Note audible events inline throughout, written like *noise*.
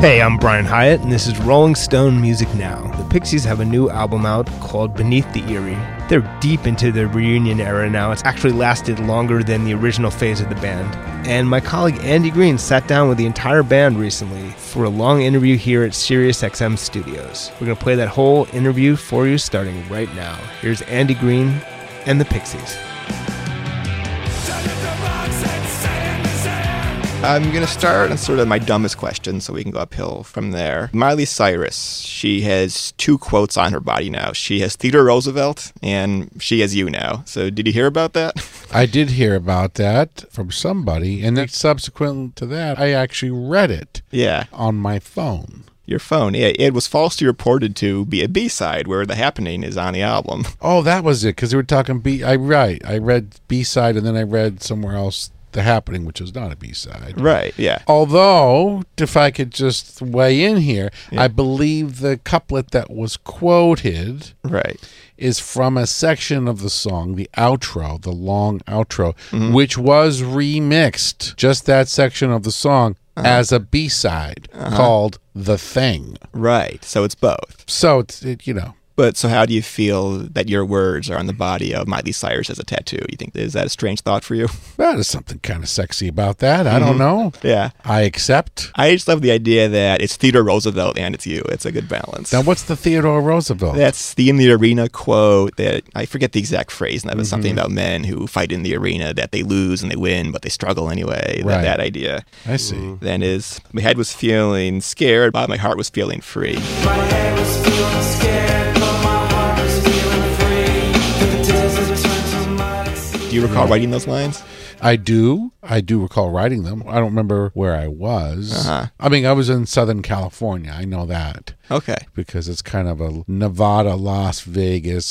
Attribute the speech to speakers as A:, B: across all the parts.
A: Hey, I'm Brian Hiatt, and this is Rolling Stone Music Now. The Pixies have a new album out called Beneath the Eyrie. They're deep into their reunion era now. It's actually lasted longer than the original phase of the band. And my colleague Andy Greene sat down with the entire band recently for a long interview here at SiriusXM Studios. We're going to play that whole interview for you starting right now. Here's Andy Greene and the Pixies.
B: I'm going to start on sort of my dumbest question so we can go uphill from there. Miley Cyrus, she has two quotes on her body now. She has Theodore Roosevelt and she has you now. So did you hear about that? *laughs*
C: I did hear about that from somebody, and then subsequent to that, I actually read it
B: yeah.
C: on my phone.
B: Your phone. Yeah, it was falsely reported to be a B-side where The Happening is on the album.
C: Oh, that was it, because they were talking B. I right. I read B side, and then I read somewhere else the happening, which is not a B side.
B: Right, yeah.
C: Although, if I could just weigh in here,
B: Yeah.
C: I believe the couplet that was quoted
B: Right.
C: is from a section of the song, the outro, the long outro,
B: Mm-hmm.
C: which was remixed, just that section of the song,
B: Uh-huh.
C: as a B side called The Thing.
B: Right. So it's both.
C: So, it's, it, you know,
B: But so how do you feel that your words are on the body of Miley Cyrus as a tattoo? You think is that a strange thought for you? *laughs*
C: there's something kind of sexy about that. I
B: Mm-hmm.
C: don't know.
B: yeah.
C: I accept.
B: I just love the idea that it's Theodore Roosevelt and it's you. It's a good balance.
C: Now, what's the Theodore Roosevelt?
B: That's the in the arena quote that I forget the exact phrase, and that was something
C: Mm-hmm.
B: about men who fight in the arena that they lose and they win, but they struggle anyway.
C: Right.
B: That, that idea.
C: I see.
B: Then is my head was feeling scared, but my heart was feeling free. Do you recall writing those lines?
C: I do. I do recall writing them. I don't remember where I was.
B: Uh-huh.
C: I mean, I was in Southern California. I know that.
B: Okay.
C: because it's kind of a Nevada, Las Vegas,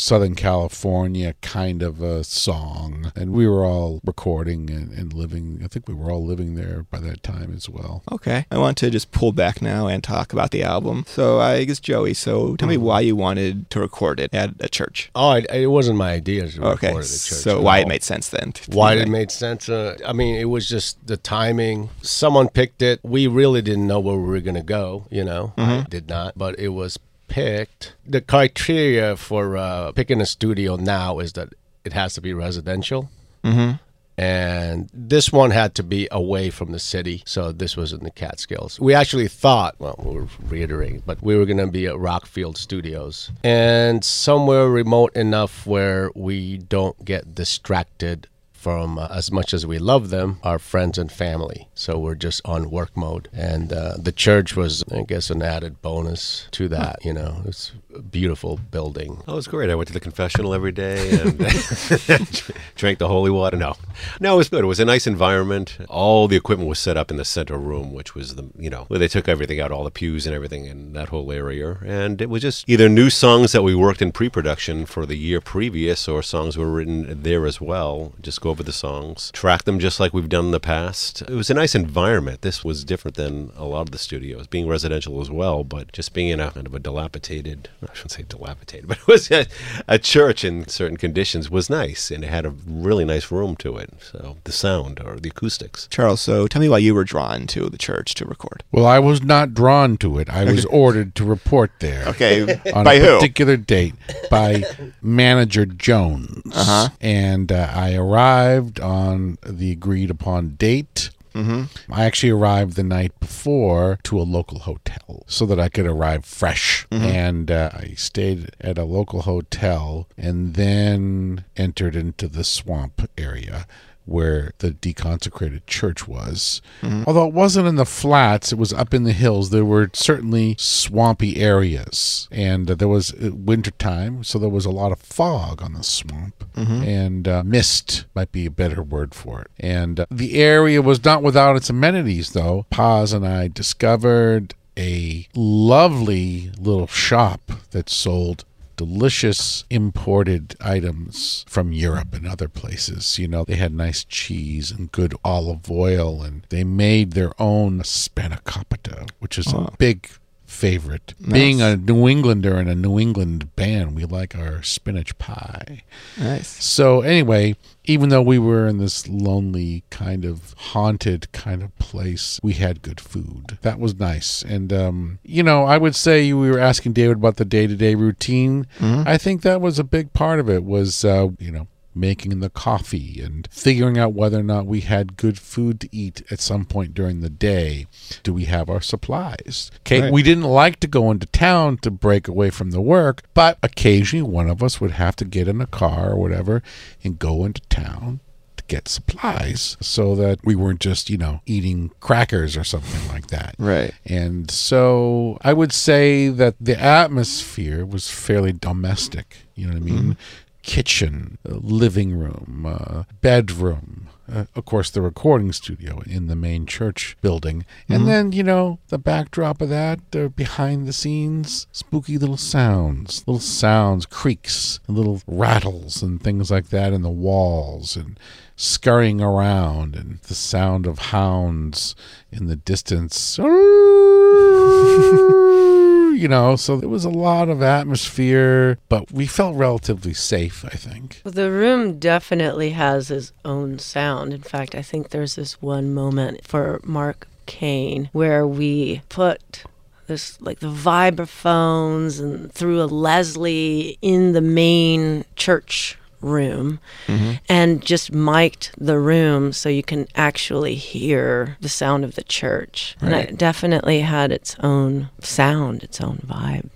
C: Southern California kind of a song. And we were all recording and, and living, I think we were all living there by that time as well.
B: Okay. I want to just pull back now and talk about the album. So I guess Joey, so tell me
C: Mm-hmm.
B: why you wanted to record it at a church.
D: Oh, it, it wasn't my idea to record
B: Okay.
D: at the church.
B: So why it made sense then? to-
D: why it made sense. Uh, I mean, it was just the timing. Someone picked it. We really didn't know where we were going to go. You know, I did not, but it was picked. The criteria for uh, picking a studio now is that it has to be residential.
B: Mm-hmm.
D: And this one had to be away from the city, so this was in the Catskills. We actually thought, well, we're reiterating, but we were going to be at Rockfield Studios and somewhere remote enough where we don't get distracted from uh, as much as we love them, our friends and family. So we're just on work mode. And uh, the church was, I guess, an added bonus to that. You know, it's a beautiful building.
E: Oh, it was great. I went to the confessional every day and *laughs* drank the holy water. No, no, it was good. It was a nice environment. All the equipment was set up in the center room, which was the you know where they took everything out, all the pews and everything in that whole area. And it was just either new songs that we worked in pre-production for the year previous, or songs were written there as well. Just go over the songs, track them just like we've done in the past. It was a nice environment. This was different than a lot of the studios, being residential as well, but just being in a kind of a dilapidated, I shouldn't say dilapidated, *laughs* but it was a, a church in certain conditions was nice and it had a really nice room to it. So the sound or the acoustics.
B: Charles, so tell me why you were drawn to the church to record.
C: Well, I was not drawn to it. I was ordered to report there.
B: Okay. *laughs*
C: On
B: By
C: a
B: who?
C: particular date by *laughs* manager Jones.
B: Uh-huh.
C: And uh, I arrived on the agreed upon date. Mm-hmm. I actually arrived the night before to a local hotel so that I could arrive fresh. And uh, I stayed at a local hotel and then entered into the swamp area where the deconsecrated church was. Although it wasn't in the flats, it was up in the hills. There were certainly swampy areas. And uh, there was uh, winter time, so there was a lot of fog on the swamp. And uh, mist might be a better word for it. And uh, the area was not without its amenities, though. Paz and I discovered a lovely little shop that sold delicious imported items from Europe and other places. You know, they had nice cheese and good olive oil, and they made their own spanakopita, which is a big favorite. Being a New Englander and a New England band, we like our spinach pie.
B: Nice.
C: So anyway, even though we were in this lonely kind of haunted kind of place, we had good food. That was nice. And um, you know, I would say we were asking David about the day-to-day routine. I think that was a big part of it was uh, you know, making the coffee and figuring out whether or not we had good food to eat at some point during the day. Do we have our supplies? Okay,
B: Right.
C: we didn't like to go into town to break away from the work, but occasionally one of us would have to get in a car or whatever and go into town to get supplies so that we weren't just, you know, eating crackers or something like that.
B: Right.
C: And so I would say that the atmosphere was fairly domestic. You know what I mean? Mm-hmm. Kitchen, uh, living room, uh, bedroom. Uh, of course, the recording studio in the main church building. And then, you know, the backdrop of that, uh, behind the scenes, spooky little sounds, little sounds, creaks, and little rattles and things like that in the walls and scurrying around and the sound of hounds in the distance. *laughs* you know, so there was a lot of atmosphere, but we felt relatively safe, I think.
F: Well, the room definitely has its own sound. In fact, I think there's this one moment for Mark Kane where we put this like the vibraphones and threw a Leslie in the main church room mm-hmm. and just mic'd the room so you can actually hear the sound of the church. And it definitely had its own sound, its own vibe.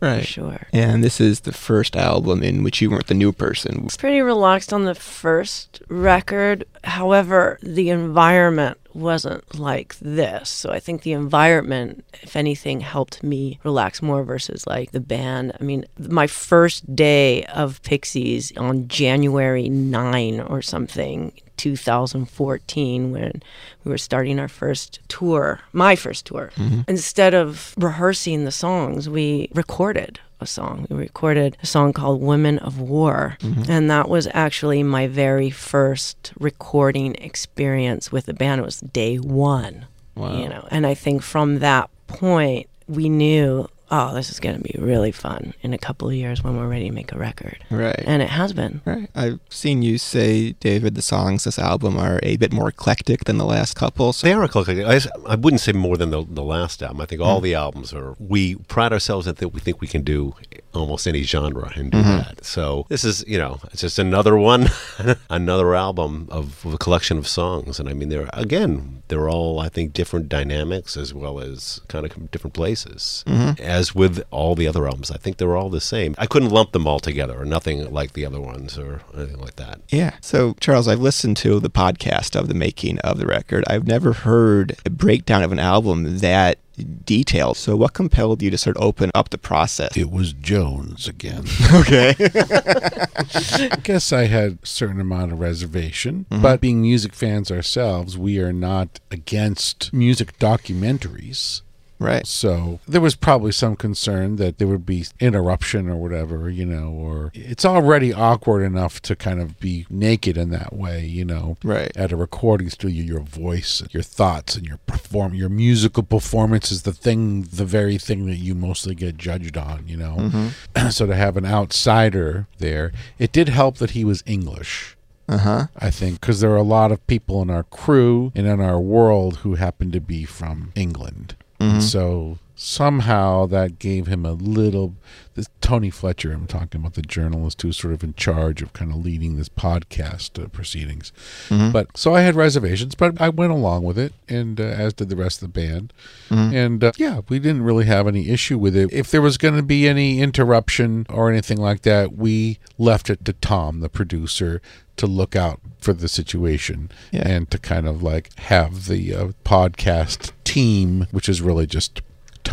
F: For
B: Right.
F: sure.
B: And this is the first album in which you weren't the new person.
F: It's pretty relaxed on the first record. However, the environment wasn't like this. So I think the environment, if anything, helped me relax more versus like the band. I mean, my first day of Pixies on January 9 or something. 2014 when we were starting our first tour my first tour mm-hmm. instead of rehearsing the songs we recorded a song. We recorded a song called women of war. Mm-hmm. And that was actually my very first recording experience with the band. It was day one
B: Wow.
F: you know. And i think from that point we knew oh this is going to be really fun in a couple of years when we're ready to make a record
B: Right.
F: and it has been
B: Right. I've seen you say, David, the songs this album are a bit more eclectic than the last couple. So
E: They are eclectic. I, I wouldn't say more than the, the last album. I think all mm. the albums are. We pride ourselves that we think we can do almost any genre and do mm-hmm. that. So this is, you know, it's just another one, *laughs* another album of, of a collection of songs. And I mean, they're again, they're all I think different dynamics as well as kind of different places. Mm-hmm. As with all the other albums, I think they're all the same. I couldn't lump them all together, or nothing like the other ones, or anything like that.
B: Yeah. So, Charles, I've listened to the podcast of the making of the record. I've never heard a breakdown of an album that detailed. So, what compelled you to sort of open up the process?
C: It was Jones again. *laughs*
B: Okay.
C: I guess I had a certain amount of reservation, mm-hmm. but being music fans ourselves, we are not against music documentaries.
B: Right.
C: So there was probably some concern that there would be interruption or whatever, you know, or it's already awkward enough to kind of be naked in that way, you know.
B: Right.
C: At a recording studio, your voice, your thoughts, and your perform, your musical performance is the thing, the very thing that you mostly get judged on, you know. *clears throat* so to have an outsider there, it did help that he was English.
B: Uh huh.
C: I think, because there are a lot of people in our crew and in our world who happen to be from England. And so somehow that gave him a little. This Tony Fletcher, I'm talking about the journalist who's sort of in charge of kind of leading this podcast uh, proceedings. But so I had reservations, but I went along with it, and uh, as did the rest of the band. And uh, yeah, we didn't really have any issue with it. If there was going to be any interruption or anything like that, we left it to Tom, the producer, to look out for the situation
B: Yeah.
C: and to kind of like have the uh, podcast team, which is really just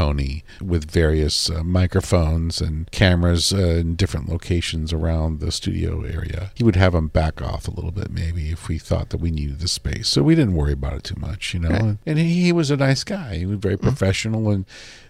C: Tony with various uh, microphones and cameras uh, in different locations around the studio area. He would have them back off a little bit, maybe, if we thought that we needed the space. So we didn't worry about it too much, you know.
B: Right.
C: And he, he was a nice guy. He was very professional and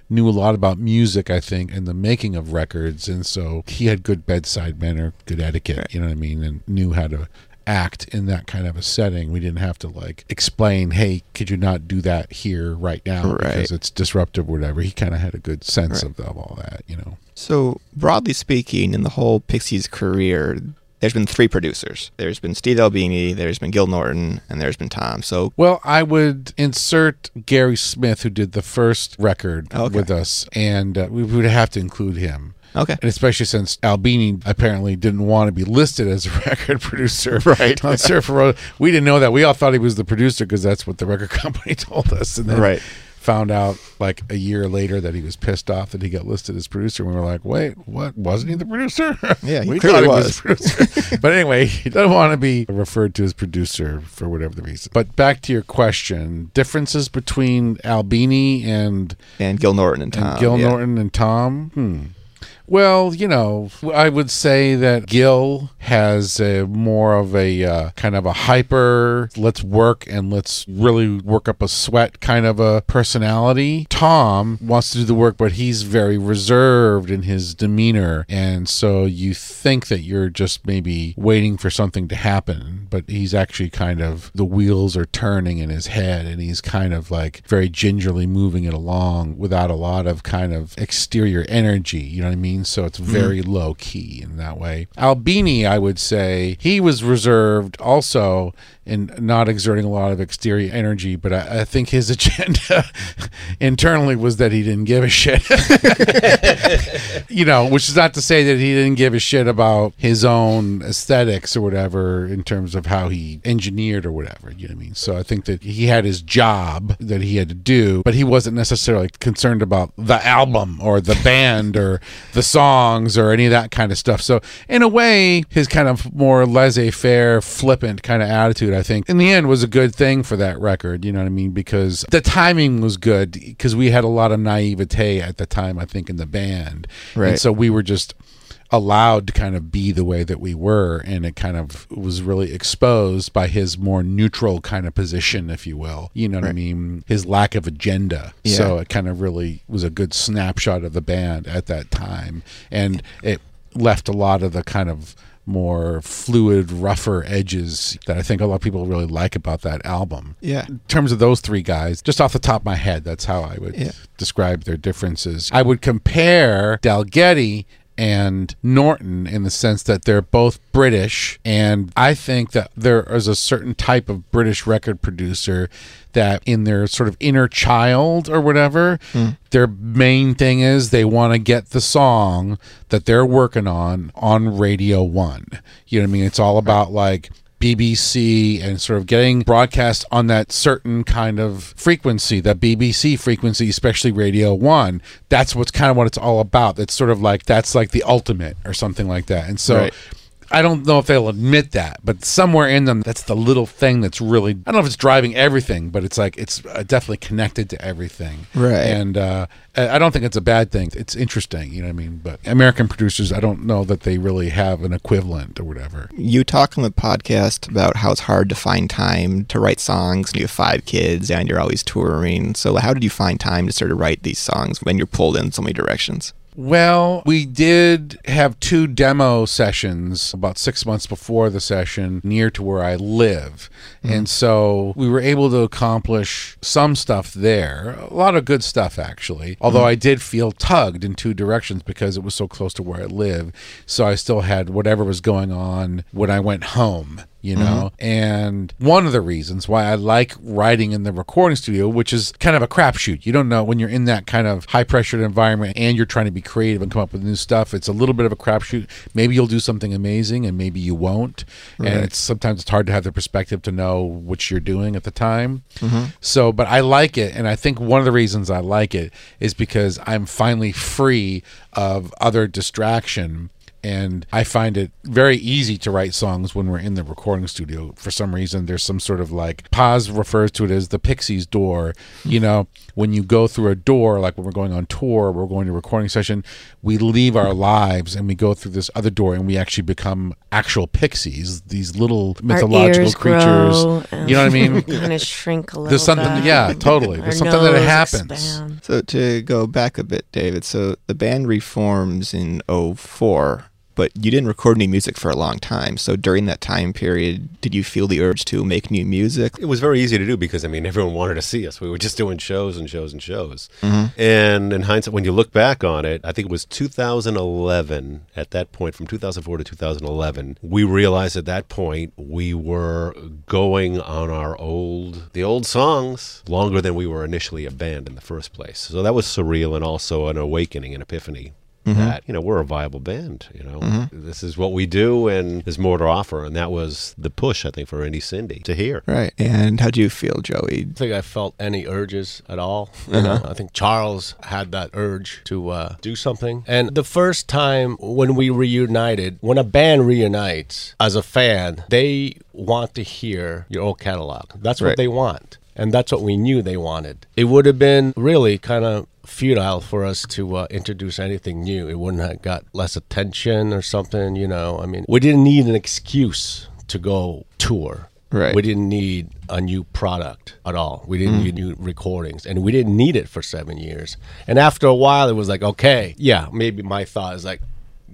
C: knew a lot about music, I think, and the making of records. And so he had good bedside manner, good etiquette, you know what I mean, and knew how to act in that kind of a setting. We didn't have to like explain, hey, could you not do that here right now
B: Right.
C: because it's disruptive or whatever. He kind of had a good sense
B: Right.
C: of, of all that, you know.
B: So, broadly speaking, in the whole Pixies career, there's been three producers. There's been Steve Albini, there's been Gil Norton, and there's been Tom. So,
C: Well, I would insert Gary Smith, who did the first record
B: Okay.
C: with us, and uh, we would have to include him.
B: okay.
C: And especially since Albini apparently didn't want to be listed as a *laughs* record producer
B: Right.
C: on Surfer Rosa. We didn't know that. We all thought he was the producer because that's what the record *laughs* company told us. And then
B: Right.
C: Found out like a year later that he was pissed off that he got listed as producer. We were like, wait, what? Wasn't he the producer? *laughs*
B: Yeah, he
C: we
B: clearly was.
C: the producer. *laughs* but anyway, he doesn't want to be referred to as producer for whatever the reason. But back to your question differences between Albini and
B: And Gil Norton and Tom.
C: and Gil
B: yeah.
C: Norton and Tom. Hmm. Well, you know, I would say that Gil has a more of a uh, kind of a hyper, let's work and let's really work up a sweat kind of a personality. Tom wants to do the work, but he's very reserved in his demeanor. And so you think that you're just maybe waiting for something to happen, but he's actually kind of, the wheels are turning in his head and he's kind of like very gingerly moving it along without a lot of kind of exterior energy. You know what I mean? So it's mm-hmm. very low key in that way. Albini, I would say, he was reserved also in not exerting a lot of exterior energy, but I, I think his *laughs* agenda internally was that he didn't give a shit. *laughs* you know, which is not to say that he didn't give a shit about his own aesthetics or whatever in terms of how he engineered or whatever. You know what I mean? So I think that he had his job that he had to do, but he wasn't necessarily concerned about the album or the band or the songs or any of that kind of stuff. So in a way, his kind of more laissez-faire, flippant kind of attitude, I think, in the end was a good thing for that record. You know what I mean? Because the timing was good because we had a lot of naivete at the time, I think, in the band.
B: Right.
C: And so we were just allowed to kind of be the way that we were and it kind of was really exposed by his more neutral kind of position if you will you know what i mean his lack of agenda
B: Yeah.
C: so it kind of really was a good snapshot of the band at that time and it left a lot of the kind of more fluid rougher edges that i think a lot of people really like about that album
B: Yeah.
C: in terms of those three guys, just off the top of my head, that's how I would
B: Yeah.
C: describe their differences. I would compare Dalgety and Norton in the sense that they're both British, and I think that there is a certain type of British record producer that in their sort of inner child or whatever, hmm. their main thing is they want to get the song that they're working on on Radio 1. You know what I mean? It's all about like BBC and sort of getting broadcast on that certain kind of frequency, that BBC frequency, especially Radio 1. That's what's kind of what it's all about. It's sort of like that's like the ultimate or something like that. And so
B: Right.
C: I don't know if they'll admit that, but somewhere in them, that's the little thing that's really, I don't know if it's driving everything, but it's like, it's uh, definitely connected to everything.
B: Right.
C: And uh, I I don't think it's a bad thing. It's interesting, you know what I mean? But American producers, I don't know that they really have an equivalent or whatever.
B: You talk on the podcast about how it's hard to find time to write songs, and you have five kids, and you're always touring. So, how did you find time to sort of write these songs when you're pulled in so many directions?
C: Well, we did have two demo sessions about six months before the session near to where I live. Mm-hmm. And so we were able to accomplish some stuff there. A lot of good stuff, actually. Although mm-hmm. I did feel tugged in two directions because it was so close to where I live. So I still had whatever was going on when I went home you know? Mm-hmm. And one of the reasons why i like writing in the recording studio which is kind of a crapshoot. You don't know when you're in that kind of high pressured environment and you're trying to be creative and come up with new stuff it's a little bit of a crapshoot. Maybe you'll do something amazing and maybe you won't. And it's sometimes it's hard to have the perspective to know what you're doing at the time. Mm-hmm. So but i like it. And i think one of the reasons i like it is because i'm finally free of other distraction and I find it very easy to write songs when we're in the recording studio. For some reason, there's some sort of like Paz refers to it as the Pixies door. You know, when you go through a door, like when we're going on tour, we're going to a recording session, we leave our lives and we go through this other door, and we actually become actual pixies, these little mythological
F: ears
C: creatures.
F: grow and
C: You know what I mean? *laughs*
F: kind of shrink a little.
C: There's something,
F: bit.
C: yeah, totally.
F: Our
C: There's something that happens.
F: expands.
B: So, to go back a bit, David, so the band reforms in 04, but you didn't record any music for a long time. So during that time period, did you feel the urge to make new music?
E: It was very easy to do because I mean everyone wanted to see us. We were just doing shows and shows and shows. Mm-hmm. And in hindsight, when you look back on it, I think it was 2011. At that point, from 2004 to 2011, we realized at that point we were going on our old, the old songs longer than we were initially a band in the first place. So that was surreal and also an awakening, an epiphany. Mm-hmm. That you know we're a viable band. You know mm-hmm. this is what we do, and there's more to offer. And that was the push, I think, for Indie Cindy to hear.
B: Right. And how do you feel, Joey?
D: I don't think I felt any urges at all. You uh-huh. know, I think Charles had that urge to uh, do something. And the first time when we reunited, when a band reunites as a fan, they want to hear your old catalog. That's what
B: Right.
D: they want. And that's what we knew they wanted. It would have been really kind of futile for us to uh, introduce anything new. It wouldn't have got less attention or something, you know. I mean, we didn't need an excuse to go tour.
B: Right.
D: We didn't need a new product at all. We didn't need new recordings, and we didn't need it for seven years. And after a while, it was like, okay, yeah, maybe my thought is like,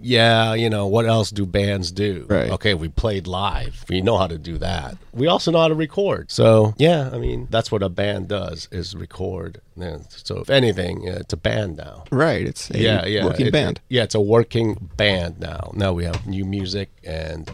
D: yeah, you know, what else do bands do?
B: Right.
D: Okay, we played live. We know how to do that. We also know how to record. So yeah, I mean, that's what a band does is record. And so if anything, uh, it's a band now.
B: Right. It's a
D: yeah, yeah,
B: working
D: it-
B: band.
D: yeah, it's a working band now. Now we have new music and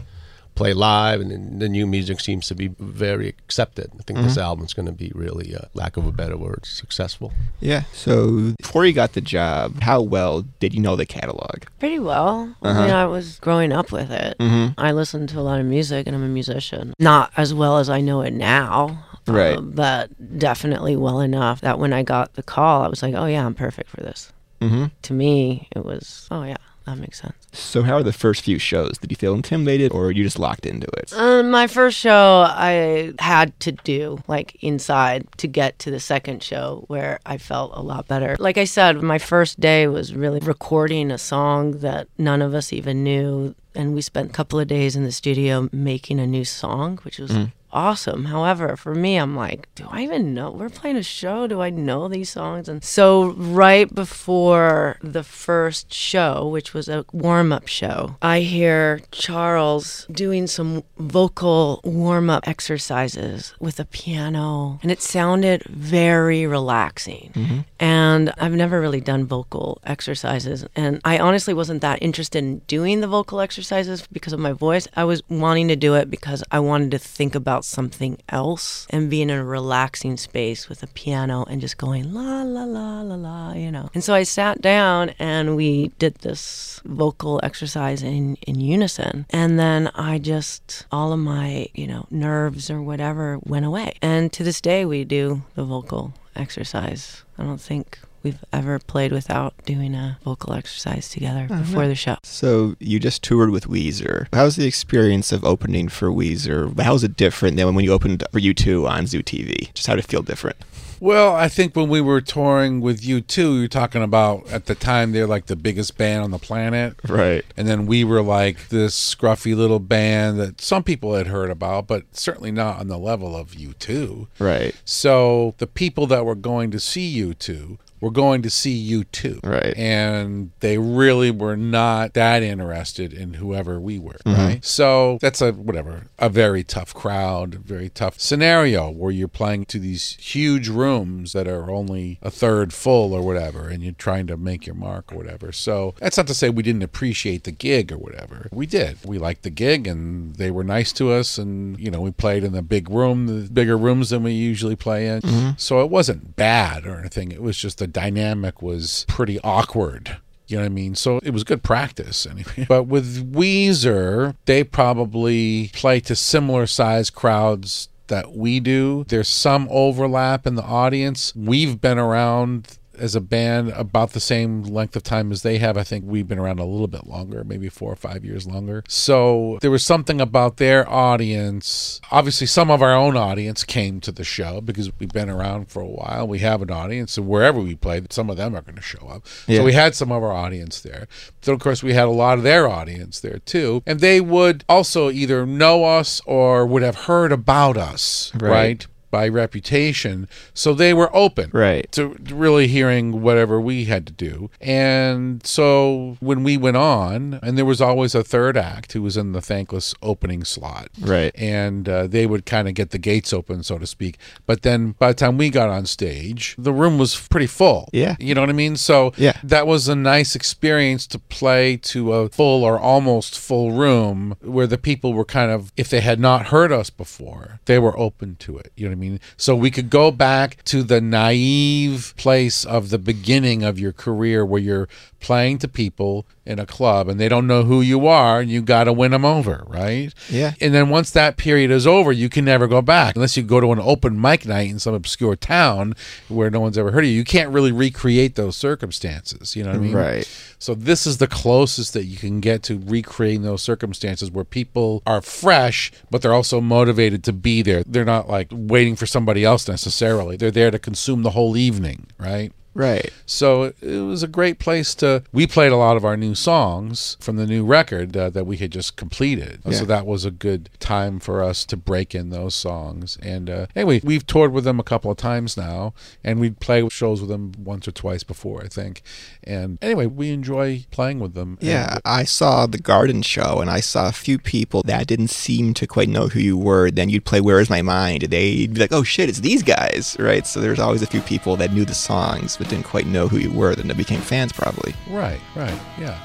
D: play live, and the new music seems to be very accepted. I think
B: Mm-hmm.
D: this album's going to be really, uh, lack of a better word, successful.
B: yeah. So before you got the job, how well did you know the catalog?
F: Pretty well. I mean, I was growing up with it. I listened to a lot of music, and I'm a musician. Not as well as I know it now, uh,
B: Right.
F: but definitely well enough that when I got the call, I was like, "Oh yeah, I'm perfect for this."
B: Mm-hmm.
F: To me, it was, "Oh yeah, that makes sense."
B: So how are the first few shows? Did you feel intimidated, or you just locked into it?
F: Um, my first show I had to do like inside to get to the second show where I felt a lot better. Like I said, my first day was really recording a song that none of us even knew. And we spent a couple of days in the studio making a new song, which was awesome. However, for me, I'm like, do I even know? We're playing a show. Do I know these songs? And so, right before the first show, which was a warm up show, I hear Charles doing some vocal warm up exercises with a piano, and it sounded very relaxing. Mm-hmm. And I've never really done vocal exercises. And I honestly wasn't that interested in doing the vocal exercises because of my voice. I was wanting to do it because I wanted to think about something else and being in a relaxing space with a piano and just going la la la la la, you know. And so I sat down and we did this vocal exercise in in unison. And then I just all of my, you know, nerves or whatever went away. And to this day we do the vocal exercise. I don't think we've ever played without doing a vocal exercise together oh, before the show.
B: So you just toured with Weezer. How's the experience of opening for Weezer? How is it different than when you opened for U2 on Zoo TV? Just how did it feel different?
C: Well, I think when we were touring with U2, you're talking about at the time they're like the biggest band on the planet.
B: Right.
C: And then we were like this scruffy little band that some people had heard about, but certainly not on the level of U2.
B: Right.
C: So the people that were going to see U2 were going to see U2.
B: Right.
C: And they really were not that interested in whoever we were. Mm-hmm. Right. So that's a whatever, a very tough crowd, very tough scenario where you're playing to these huge rooms that are only a third full or whatever, and you're trying to make your mark or whatever. So that's not to say we didn't appreciate the gig or whatever. We did. We liked the gig and they were nice to us and you know, we played in the big room, the bigger rooms than we usually play in. Mm-hmm. So it wasn't bad or anything. It was just the dynamic was pretty awkward. You know what I mean? So it was good practice anyway. *laughs* But with Weezer, they probably play to similar size crowds that we do. There's some overlap in the audience. We've been around as a band about the same length of time as they have. I think we've been around a little bit longer, maybe four or five years longer. So there was something about their audience. Obviously, some of our own audience came to the show because we've been around for a while. We have an audience, and wherever we play, some of them are going to show up.
B: Yeah.
C: So we had some of our audience there. So of course, we had a lot of their audience there too, and they would also either know us or would have heard about us,
B: Right.
C: right? By reputation, so they were open
B: Right.
C: to really hearing whatever we had to do. And so when we went on, and there was always a third act who was in the thankless opening slot.
B: Right.
C: And uh, they would kind of get the gates open, so to speak. But then by the time we got on stage, the room was pretty full.
B: Yeah.
C: You know what I mean? So
B: Yeah.
C: that was a nice experience to play to a full or almost full room where the people were kind of, if they had not heard us before, they were open to it. You know what I mean? So we could go back to the naive place of the beginning of your career where you're playing to people in a club and they don't know who you are and you got to win them over, right?
B: Yeah.
C: And then once that period is over, you can never go back unless you go to an open mic night in some obscure town where no one's ever heard of you. You can't really recreate those circumstances. You know what I mean?
B: Right.
C: So this is the closest that you can get to recreating those circumstances where people are fresh, but they're also motivated to be there. They're not like waiting for somebody else necessarily. They're there to consume the whole evening, right?
B: Right.
C: So it was a great place to. We played a lot of our new songs from the new record uh, that we had just completed.
B: Yeah.
C: So that was a good time for us to break in those songs. And uh, anyway, we've toured with them a couple of times now, and we'd play shows with them once or twice before, I think. And anyway, we enjoy playing with them.
B: Yeah,
C: And-
B: I saw the garden show and I saw a few people that didn't seem to quite know who you were. Then you'd play Where's My Mind? And they'd be like, oh shit, it's these guys, right? So there's always a few people that knew the songs but didn't quite know who you were, then they became fans probably.
C: Right, right, yeah.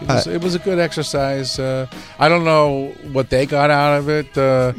C: It was, it was a good exercise. Uh, I don't know what they got out of it uh,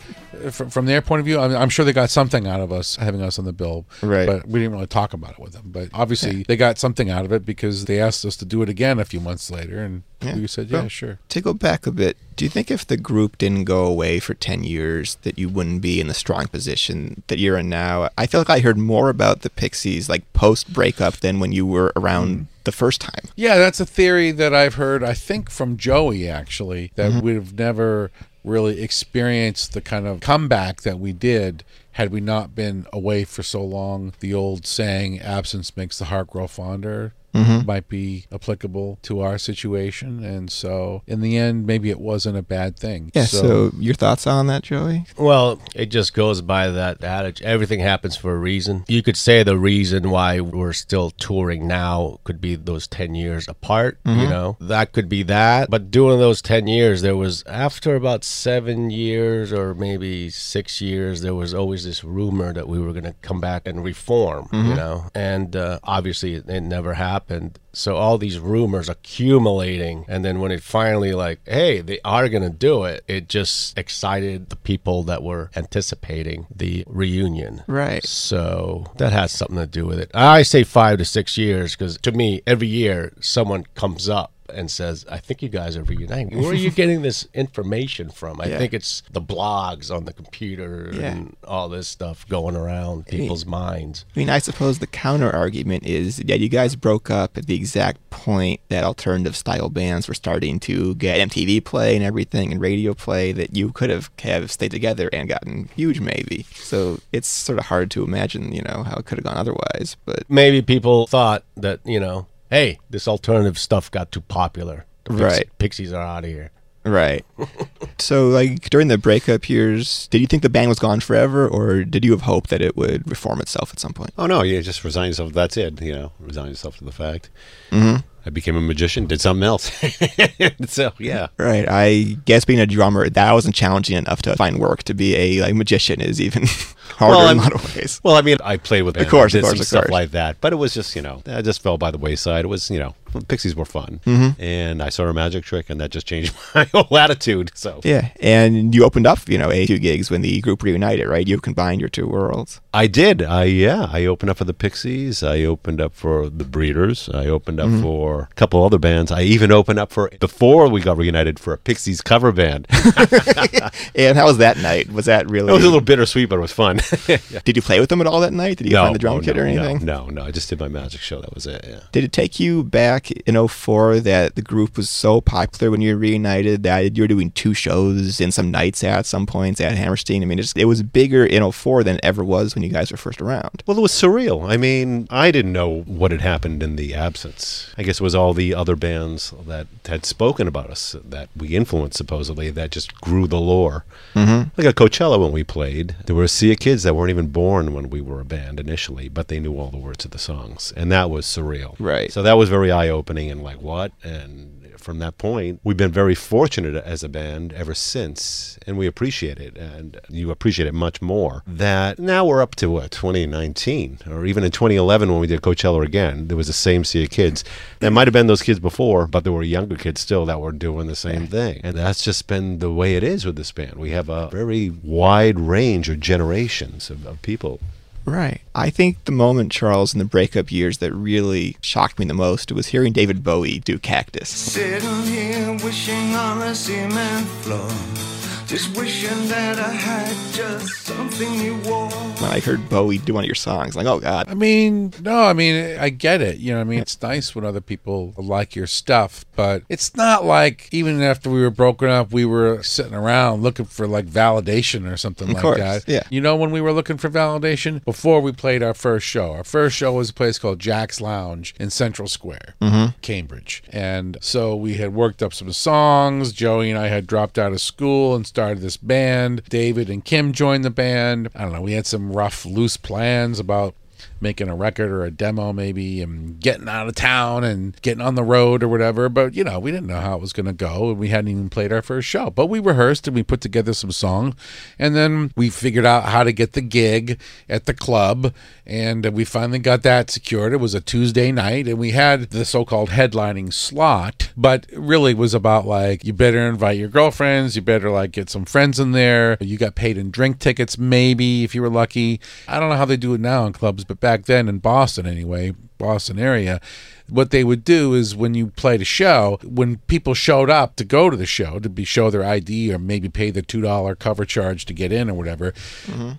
C: from, from their point of view. I mean, I'm sure they got something out of us having us on the bill,
B: Right.
C: But we didn't really talk about it with them. But obviously, they got something out of it because they asked us to do it again a few months later, and
B: Yeah.
C: we said, "Yeah,
B: Well,
C: sure."
B: To go back a bit, do you think if the group didn't go away for 10 years, that you wouldn't be in the strong position that you're in now? I feel like I heard more about the Pixies like post breakup than when you were around mm-hmm. the first time.
C: Yeah, that's a theory that I've heard. I think from Joey actually that mm-hmm. we'd have never really experienced the kind of comeback that we did had we not been away for so long. The old saying, "Absence makes the heart grow fonder." Mm-hmm. Might be applicable to our situation, and so in the end, maybe it wasn't a bad thing.
B: Yeah, so, your thoughts on that, Joey?
D: Well, it just goes by that adage everything happens for a reason. You could say the reason why we're still touring now could be those 10 years apart, you mm-hmm. know? That could be that. But during those 10 years, there was, after about seven years or maybe six years, there was always this rumor that we were going to come back and reform, you mm-hmm. know? And uh, obviously, it, it never happened. So all these rumors accumulating, and then when it finally like, hey, they are gonna do it, it just excited the people that were anticipating the reunion.
B: Right.
D: So that has something to do with it. I say five to six years because to me, every year someone comes up and says, I think you guys are reuniting. Where are you getting this information from? I
B: Yeah.
D: think it's the blogs on the computer
B: Yeah.
D: and all this stuff going around people's minds.
B: I mean, I suppose the counter argument is yeah, you guys broke up at the exact point that alternative style bands were starting to get MTV play and everything and radio play that you could have have stayed together and gotten huge maybe. So it's sort of hard to imagine, you know, how it could have gone otherwise. But
D: maybe people thought that you know, hey, this alternative stuff got too popular. The Pix-
B: Right.
D: Pixies are out of here.
B: right. *laughs* so like during the breakup years, did you think the band was gone forever or did you have hope that it would reform itself at some point?
E: Oh no, you just resign yourself. That's it. You know, resign yourself to the fact.
B: Mm-hmm.
E: I became a magician, did something else. *laughs* so yeah,
B: Right. I guess being a drummer, that wasn't challenging enough to find work. To be a like magician is even *laughs* harder
E: Well,
B: in a lot of ways.
E: Well, I mean, I played with,
B: Of course, of course, of
E: stuff
B: course.
E: like that, but it was just you know, that just fell by the wayside. It was you know, Pixies were fun,
B: Mm-hmm.
E: and I saw a magic trick, and that just changed *laughs* my whole attitude. So
B: Yeah, and you opened up, you know, a two gigs when the group reunited, right? You combined your two worlds.
E: I did. I yeah. I opened up for the Pixies. I opened up for the Breeders. I opened up
B: Mm-hmm.
E: for a couple other bands. I even opened up for before we got reunited for a Pixies cover band. *laughs*
B: And how was that night? Was that really?
E: It was a little bittersweet, but it was fun. *laughs*
B: Did you play with them at all that night? Did you
E: no,
B: find the drum
E: oh,
B: kit
E: no,
B: or anything?
E: No, no, no. I just did my magic show. That was it. Yeah.
B: Did it take you back in 04 that the group was so popular when you were reunited that you were doing two shows in some nights at some points at Hammerstein? I mean, it's, it was bigger in 04 than it ever was when you guys were first around.
E: Well, it was surreal. I mean, I didn't know what had happened in the absence. I guess it was all the other bands that had spoken about us that we influenced, supposedly, that just grew the lore. Mm-hmm. Like at Coachella when we played, there were a sea of kids that weren't even born when we were a band initially, but they knew all the words of the songs. And that was surreal.
B: Right.
E: So that was very eye opening and like, what? And from that point, we've been very fortunate as a band ever since, and we appreciate it, and you appreciate it much more. That now we're up to what 2019, or even in 2011 when we did Coachella again, there was the same sea of kids. That might have been those kids before, but there were younger kids still that were doing the same thing, and that's just been the way it is with this band. We have a very wide range of generations of, of people.
B: Right. I think the moment, Charles, in the breakup years that really shocked me the most was hearing David Bowie do Cactus.
G: Sitting here wishing on a cement floor. Just wishing that I had just something you wore.
B: When I heard Bowie do one of your songs, like, oh God.
C: I mean, no, I mean, I get it. You know, what I mean, it's nice when other people like your stuff, but it's not like even after we were broken up, we were sitting around looking for like validation or something
B: Of
C: like
B: course,
C: that.
B: yeah.
C: You know, when we were looking for validation before we played our first show. Our first show was a place called Jack's Lounge in Central Square, mm-hmm. Cambridge, and so we had worked up some songs. Joey and I had dropped out of school and started this band. David and Kim joined the band. I don't know. We had some rough, loose plans about making a record or a demo maybe and getting out of town and getting on the road or whatever. But you know we didn't know how it was going to go and we hadn't even played our first show. But we rehearsed and we put together some songs. And then we figured out how to get the gig at the club. And we finally got that secured. It was a tuesday night and we had the so-called headlining slot. But really was about like you better invite your girlfriends. You better like get some friends in there. You got paid in drink tickets maybe if you were lucky. I don't know how they do it now in clubs but back then in boston anyway boston area what they would do is when you played a show, when people showed up to go to the show to be show their ID or maybe pay the two dollar cover charge to get in or whatever,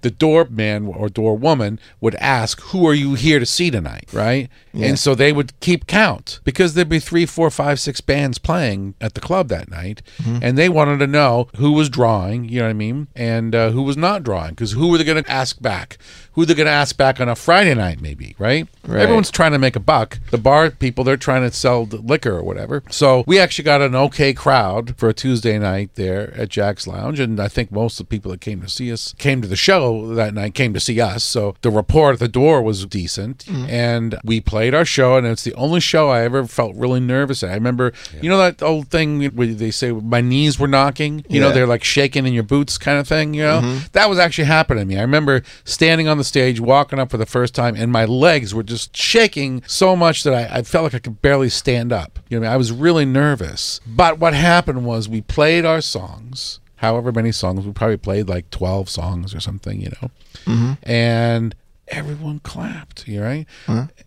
C: the doorman or door woman would ask, "Who are you here to see tonight?" Right, and so they would keep count because there'd be three, four, five, six bands playing at the club that night, and they wanted to know who was drawing. You know what I mean, and uh, who was not drawing because who were they going to ask back? Who they're going to ask back on a Friday night, maybe, right?
B: Right.
C: Everyone's trying to make a buck. The bar people, they're trying to sell the liquor or whatever. So we actually got an okay crowd for a Tuesday night there at Jack's Lounge. And I think most of the people that came to see us came to the show that night, came to see us. So the rapport at the door was decent. Mm-hmm. And we played our show, and it's the only show I ever felt really nervous at. I remember, you know, that old thing where they say my knees were knocking? You know, they're like shaking in your boots kind of thing, you know? Mm-hmm. That was actually happening to me. I remember standing on the stage, walking up for the first time, and my legs were just shaking so much that I, I felt like I could barely stand up. You know, I mean? I was really nervous. But what happened was we played our songs, however many songs, we probably played like 12 songs or something, you know? Mm-hmm. And everyone clapped, you right?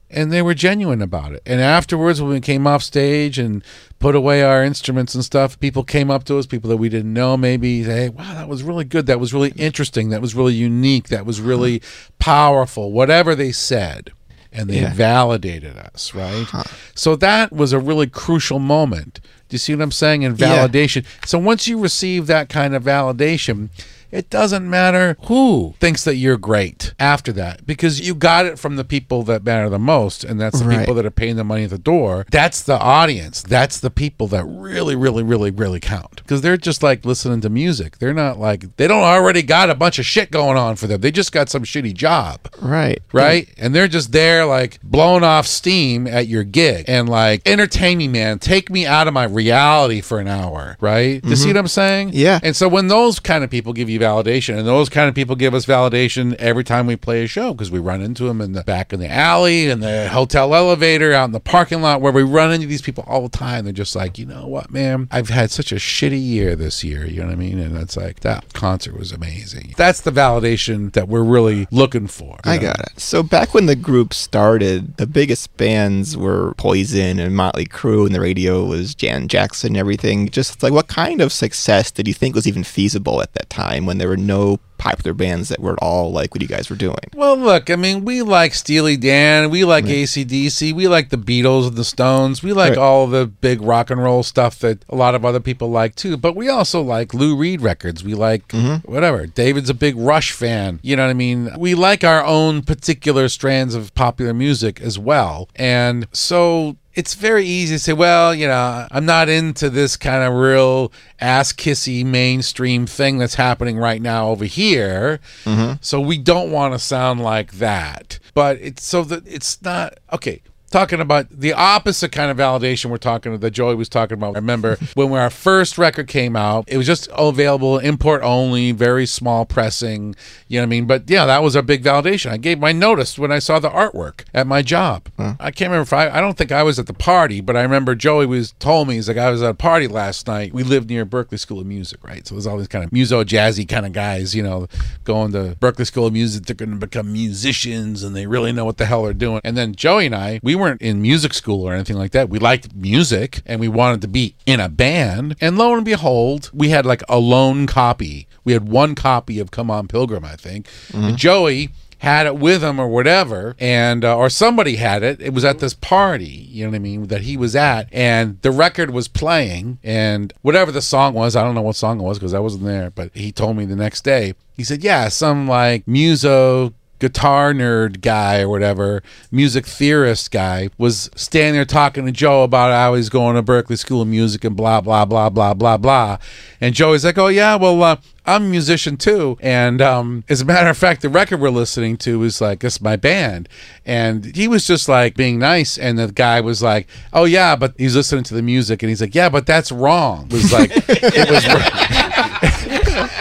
C: And they were genuine about it. And afterwards, when we came off stage and put away our instruments and stuff, people came up to us, people that we didn't know, maybe, say, wow, that was really good. That was really interesting. That was really unique. That was really powerful. Whatever they said. And they
B: Yeah.
C: validated us, right? So that was a really crucial moment. Do you see what I'm saying? In
B: Yeah.
C: validation. So once you receive that kind of validation, it doesn't matter who thinks that you're great after that because you got it from the people that matter the most, and that's the
B: Right.
C: people that are paying the money at the door. That's the audience. That's the people that really, really, really, really count because they're just like listening to music. They're not like they don't already got a bunch of shit going on for them. They just got some shitty job
B: Right.
C: right? And they're just there, like blowing off steam at your gig and like, entertain me, man. Take me out of my reality for an hour, right? Do you see mm-hmm. what I'm saying?
B: Yeah.
C: And so when those kind of people give you validation, and those kind of people give us validation every time we play a show, because we run into them in the back in the alley, in the hotel elevator, out in the parking lot, where we run into these people all the time. They're just like, you know what, man? I've had such a shitty year this year. You know what I mean? And it's like that concert was amazing. That's the validation that we're really looking for.
B: I
C: know?
B: got it. So back when the group started, the biggest bands were Poison and Motley Crue, and the radio was Jan Jackson and everything. Just like what kind of success did you think was even feasible at that time when there were no popular bands that were at all like what you guys were doing?
C: Well, look, I mean, we like Steely Dan, we like ACDC, we like the Beatles and the Stones, we like
B: Right.
C: all the big rock and roll stuff that a lot of other people like too. But we also like Lou Reed records. We like mm-hmm. whatever. David's a big Rush fan. You know what I mean? We like our own particular strands of popular music as well. And so it's very easy to say, well, you know, I'm not into this kind of real ass kissy mainstream thing that's happening right now over here. Mm-hmm. So we don't want to sound like that. But it's so that it's not okay. Talking about the opposite kind of validation we're talking that Joey was talking about. I remember when our first record came out, it was just available import only, very small pressing. You know what I mean? But yeah, that was a big validation. I gave my notice when I saw the artwork at my job. I can't remember if I, I don't think I was at the party, but I remember Joey was told me he's like I was at a party last night. We lived near Berklee School of Music, right? So there's all these kind of muso jazzy kind of guys, you know, going to Berklee School of Music. They're going to become musicians and they really know what the hell they're doing. And then Joey and I, we weren't in music school or anything like that. We liked music and we wanted to be in a band. And lo and behold, we had like a lone copy. We had one copy of Come On Pilgrim, I think. And Joey had it with him or whatever and uh, or somebody had it it was at this party you know what i mean that he was at and the record was playing and whatever the song was i don't know what song it was because i wasn't there but he told me the next day he said yeah some like muso guitar nerd guy or whatever, music theorist guy, was standing there talking to Joe about how he's going to Berklee School of Music and blah, blah, blah, blah, blah, blah. And Joey's like, oh, yeah, well, uh, I'm a musician too. And um, as a matter of fact, the record we're listening to is like, this is my band. And he was just like being nice. And the guy was like, oh, yeah, but he's listening to the music. And he's like, yeah, but that's wrong. It was like, it was *laughs*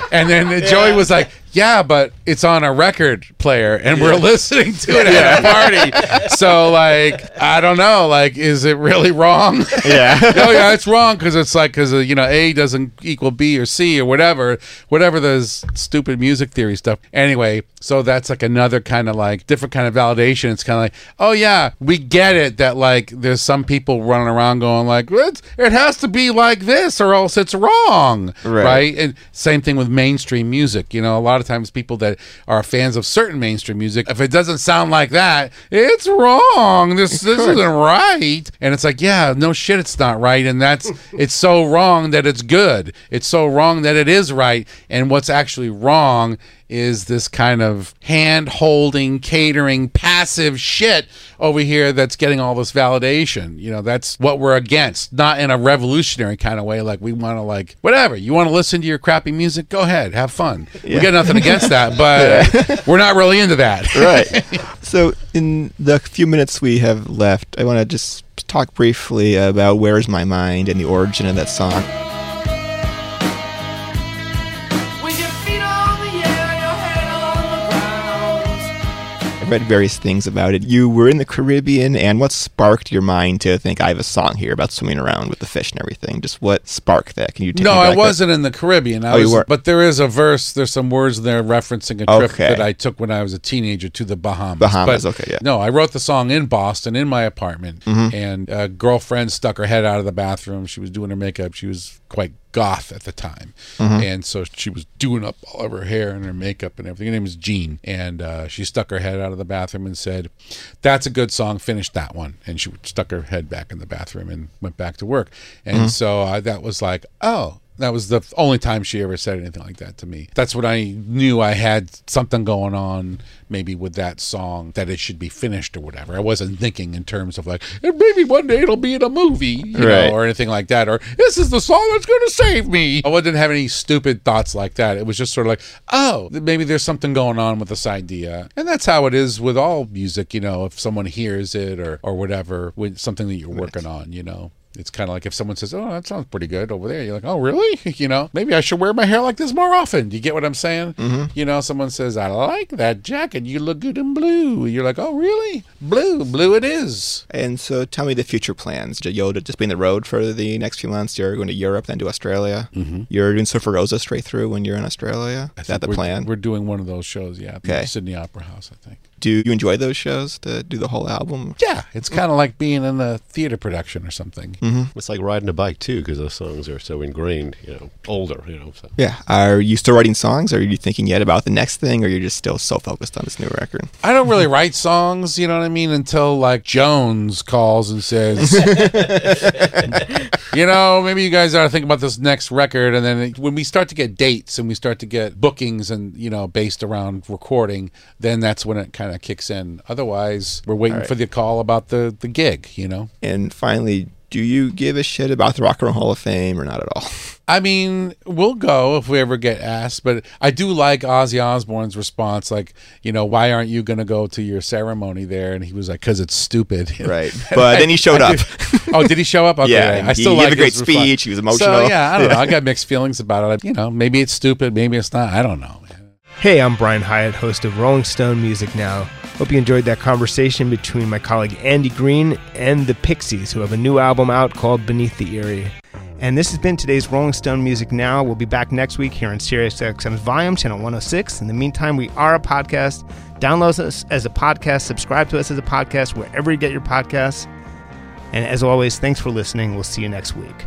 C: *laughs* and then Joey was like, "Yeah, but it's on a record player, and we're *laughs* listening to it at a party. So, like, I don't know. Like, is it really wrong?
B: Yeah. *laughs*
C: oh yeah, it's wrong because it's like because uh, you know A doesn't equal B or C or whatever, whatever those stupid music theory stuff. Anyway, so that's like another kind of like different kind of validation. It's kind of like, oh yeah, we get it that like there's some people running around going like, "It's- it has to be like this or else it's wrong,
B: Right.
C: right? And same thing with mainstream music. You know, a lot of times people that are fans of certain mainstream music, if it doesn't sound like that, it's wrong. This this isn't right. And it's like, yeah, no shit, it's not right. And that's *laughs* it's so wrong that it's good. It's so wrong that it is right. And what's actually wrong is this kind of hand holding, catering, passive shit over here that's getting all this validation. You know, that's what we're against, not in a revolutionary kind of way. Like we want to, like, whatever. You want to listen to your crappy music? Go ahead, have fun. We got nothing against that, *laughs* but *laughs* we're not really into that. *laughs*
B: right. So, in the few minutes we have left, I want to just talk briefly about Where's My Mind and the origin of that song. I read various things about it. You were in the Caribbean, and what sparked your mind to think I have a song here about swimming around with the fish and everything? Just what sparked that? Can you take
C: No, I wasn't in the Caribbean. I
B: Oh, you weren't.
C: but there is a verse. There's some words there referencing a trip
B: Okay.
C: that I took when I was a teenager to the Bahamas.
B: Bahamas,
C: But
B: okay, yeah.
C: No, I wrote the song in Boston in my apartment,
B: Mm-hmm.
C: and a girlfriend stuck her head out of the bathroom. She was doing her makeup. She was quite goth at the time,
B: Mm-hmm.
C: and so she was doing up all of her hair and her makeup and everything. Her name was Jean, and uh, she stuck her head out of the bathroom and said, "That's a good song. Finish that one." And she stuck her head back in the bathroom and went back to work. And
B: Mm-hmm.
C: so I, that was like, oh. That was the only time she ever said anything like that to me. That's when I knew I had something going on, maybe with that song, that it should be finished or whatever. I wasn't thinking in terms of like, "Eh, maybe one day it'll be in a movie, you
B: Right.
C: know, or anything like that, or this is the song that's going to save me. I didn't have any stupid thoughts like that. It was just sort of like, oh, maybe there's something going on with this idea, and that's how it is with all music. You know, if someone hears it or or whatever, with something that you're working on, you know. It's kind of like if someone says, "Oh, that sounds pretty good over there," you're like, "Oh, really?" *laughs* you know, maybe I should wear my hair like this more often. Do you get what I'm saying? You know, someone says, "I like that jacket. You look good in blue." You're like, "Oh, really? Blue, blue it is."
B: And so, tell me the future plans. Yoda just be on the road for the next few months. You're going to Europe, then to Australia. Mm-hmm. You're doing Surfer Rosa straight through when you're in Australia. Is that the
C: we're,
B: plan?
C: We're doing one of those shows, yeah.
B: Okay.
C: Sydney Opera House, I think.
B: Do you enjoy those shows to do the whole album?
C: Yeah, it's kind of like being in a theater production or something. Mm-hmm.
E: It's like riding a bike too, because those songs are so ingrained. You know, older. You know. So.
B: Yeah. Are you still writing songs? Are you thinking yet about the next thing, or you're just still so focused on this new record?
C: I don't really write songs, you know what I mean, until like Jones calls and says, *laughs* you know, maybe you guys ought to think about this next record. And then it- when we start to get dates and we start to get bookings and, you know, based around recording, then that's when it kind of kicks in. Otherwise, we're waiting
B: right.
C: for the call about the, the gig, you know?
B: And finally, do you give a shit about the Rock and Roll Hall of Fame or not at all? *laughs*
C: I mean, we'll go if we ever get asked, but I do like Ozzy Osbourne's response, like, you know, why aren't you going to go to your ceremony there? And he was like, because it's stupid. *laughs*
B: Right. But then he showed
C: I
B: up.
C: do- oh, did he show up? *laughs* Okay,
B: Yeah,
C: I still
B: he
C: like
B: gave a great
C: his response.
B: speech. He was
C: So
B: emotional.
C: yeah, I don't know. I got mixed feelings about it. You know, maybe it's stupid, maybe it's not. I don't know.
A: Hey, I'm Brian Hiatt, host of Rolling Stone Music Now. Hope you enjoyed that conversation between my colleague Andy Greene and the Pixies, who have a new album out called Beneath the Eyrie. And this has been today's Rolling Stone Music Now. We'll be back next week here on SiriusXM's Volume, Channel 106. In the meantime, we are a podcast. Download us as a podcast, subscribe to us as a podcast, wherever you get your podcasts. And as always, thanks for listening. We'll see you next week.